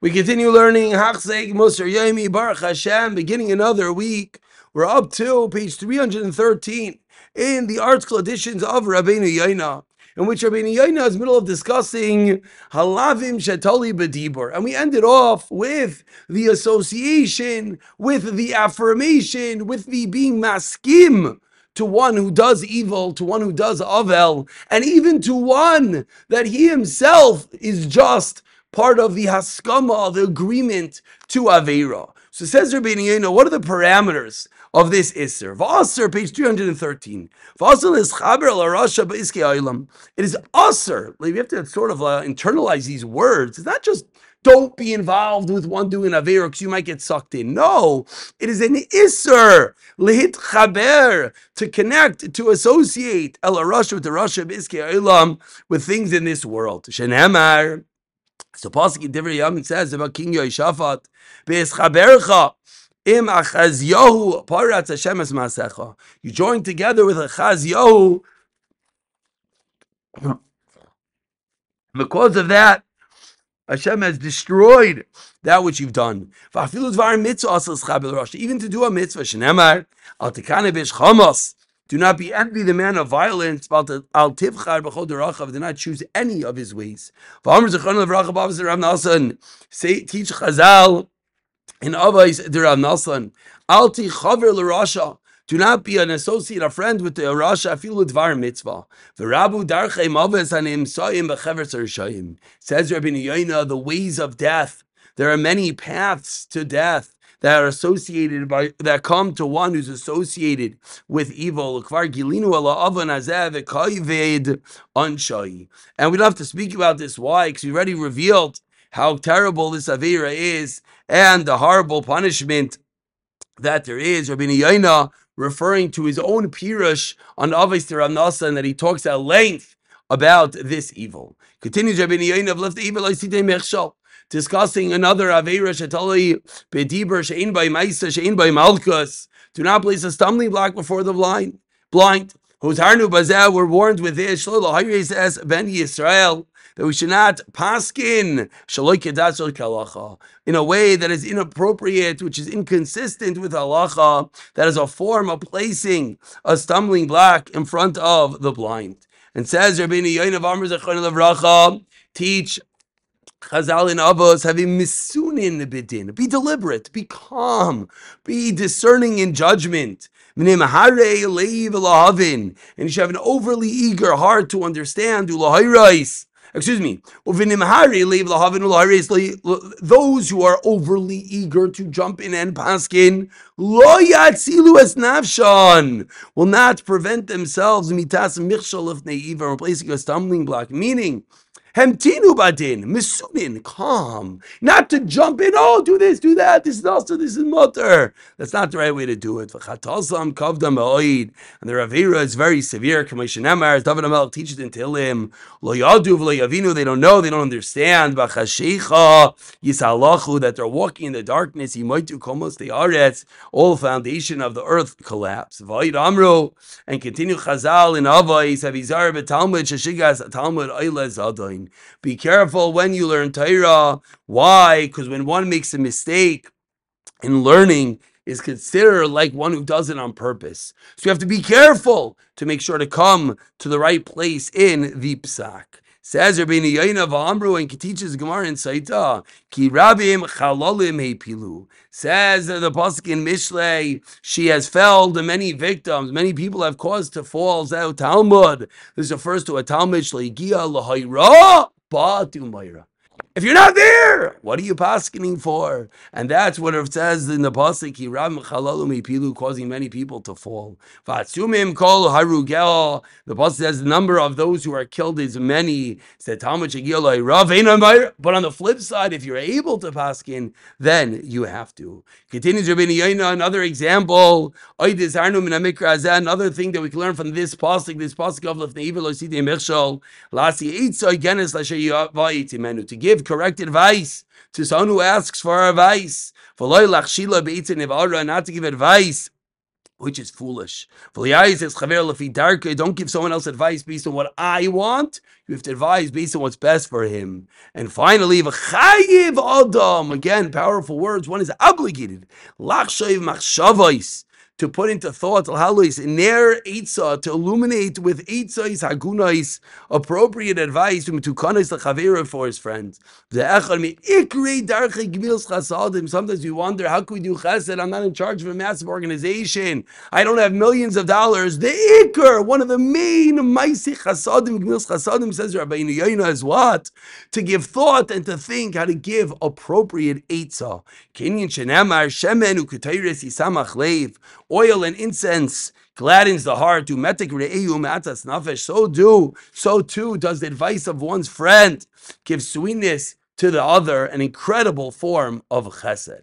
We continue learning Hachzek Musar Yomi Baruch Hashem, beginning another week. We're up to page 313 in the ArtScroll editions of Rabbeinu Yona, in which Rabbeinu Yona is middle of discussing Halavim Shetoli Bedibur. And we ended off with the association, with the affirmation, with the being maskim to one who does evil, to one who does avel, and even to one that he himself is just part of the haskama, the agreement to Avera. So says Rabbi Yona, what are the parameters of this Isser? V'aser, page 313. V'aser is chaber la rasha b'iske aylam. It is aser. Like, we have to sort of uh, internalize these words. It's not just don't be involved with one doing Avera because you might get sucked in. No, it is an Isser, lihit chaber, to connect, to associate el with the rasha b'iske aylam with things in this world. Shenemar. So Pasuk in Divrei Yamin says about King Yehoshaphat, "Be'eschabercha im Achazyahu paratz Hashem es masecha." You join together with Achazyahu. Because of that, Hashem has destroyed that which you've done. Even to do a mitzvah, shenemar al tikane bish chamos. Do not be envy the man of violence. Al. Do not choose any of his ways. Say teach Chazal in Avos Rav Nasan. Al tichaver l'rasha. Do not be an associate, a friend with the Rasha, afilu dvar mitzvah. V'rabu darchei maves hanim soyim b'chever tzarishayim. Says Rabbi Yona, the ways of death. There are many paths to death that are associated by that come to one who's associated with evil. And we don't have to speak about this. Why? Because we already revealed how terrible this Avera is and the horrible punishment that there is. Rabbi referring to his own pirush on Avos Rav Nasan that he talks at length about this evil. Continues Rabbi Yona of left the evil discussing another Aveira Shetali Bediber Shein by Maisa Shein by Malkus. Do not place a stumbling block before the blind. Blind. Whose Harnu Bazeh were warned with this. Shlomo says Ben Yisrael that we should not paskin in a way that is inappropriate, which is inconsistent with halacha, that is a form of placing a stumbling block in front of the blind. And says Rabbi Yoinav Amr teach Chazal in Avos having misunin bidin. Be deliberate, be calm, be discerning in judgment. And you should have an overly eager heart to understand. Excuse me. Those who are overly eager to jump in and paskin will not prevent themselves from placing a stumbling block. Meaning, Hemtinu badin, misunin, calm. Not to jump in, oh, do this, do that, this is also, this is mutter. That's not the right way to do it. And the Ravira is very severe. David Amelch teaches in Tehillim, lo yadu they don't know, they don't understand. That they're walking in the darkness, all foundation of the earth collapse. And continue Chazal in Avais, Avizar betalmud, Shashigas Talmud, Oile Zadain. Be careful when you learn Torah. Why? Because when one makes a mistake in learning, is considered like one who does it on purpose. So you have to be careful to make sure to come to the right place in the psak. Says Rabbi Yona Amru and teaches Gemara in Saita, Ki Rabim Chalolim Pilu. Says the pasuk in Mishlei, she has felled many victims. Many people have caused to fall. Zau Talmud. This refers to a Talmud Shleigia Lahayra Ba'atu Mayra. If you're not there, what are you paskening for? And that's what it says in the pasuk. He ram pilu, causing many people to fall. Vatsumim kol harugel. The pasuk says the number of those who are killed is many. But on the flip side, if you're able to paskin, then you have to. Continues Rabbeinu Yona. Another example. Another thing that we can learn from this pasuk. This pasuk of lefnei evil. Lasi to give correct advice to someone who asks for advice. Not to give advice which is foolish. Don't give someone else advice based on what I want. You have to advise based on what's best for him. And finally, again, powerful words. One is obligated to put into thought hallois ner itza to illuminate with itzais hagunais appropriate advice to tukanis lechavera for his friends. Sometimes we wonder how can we do chesed? I'm not in charge of a massive organization. I don't have millions of dollars. The ikr, one of the main maisi chasadim gmilas chasadim says Rabbi Yona is what to give thought and to think how to give appropriate itza. Kenyan leiv oil and incense gladdens the heart. So do, so too does the advice of one's friend give sweetness to the other, an incredible form of chesed.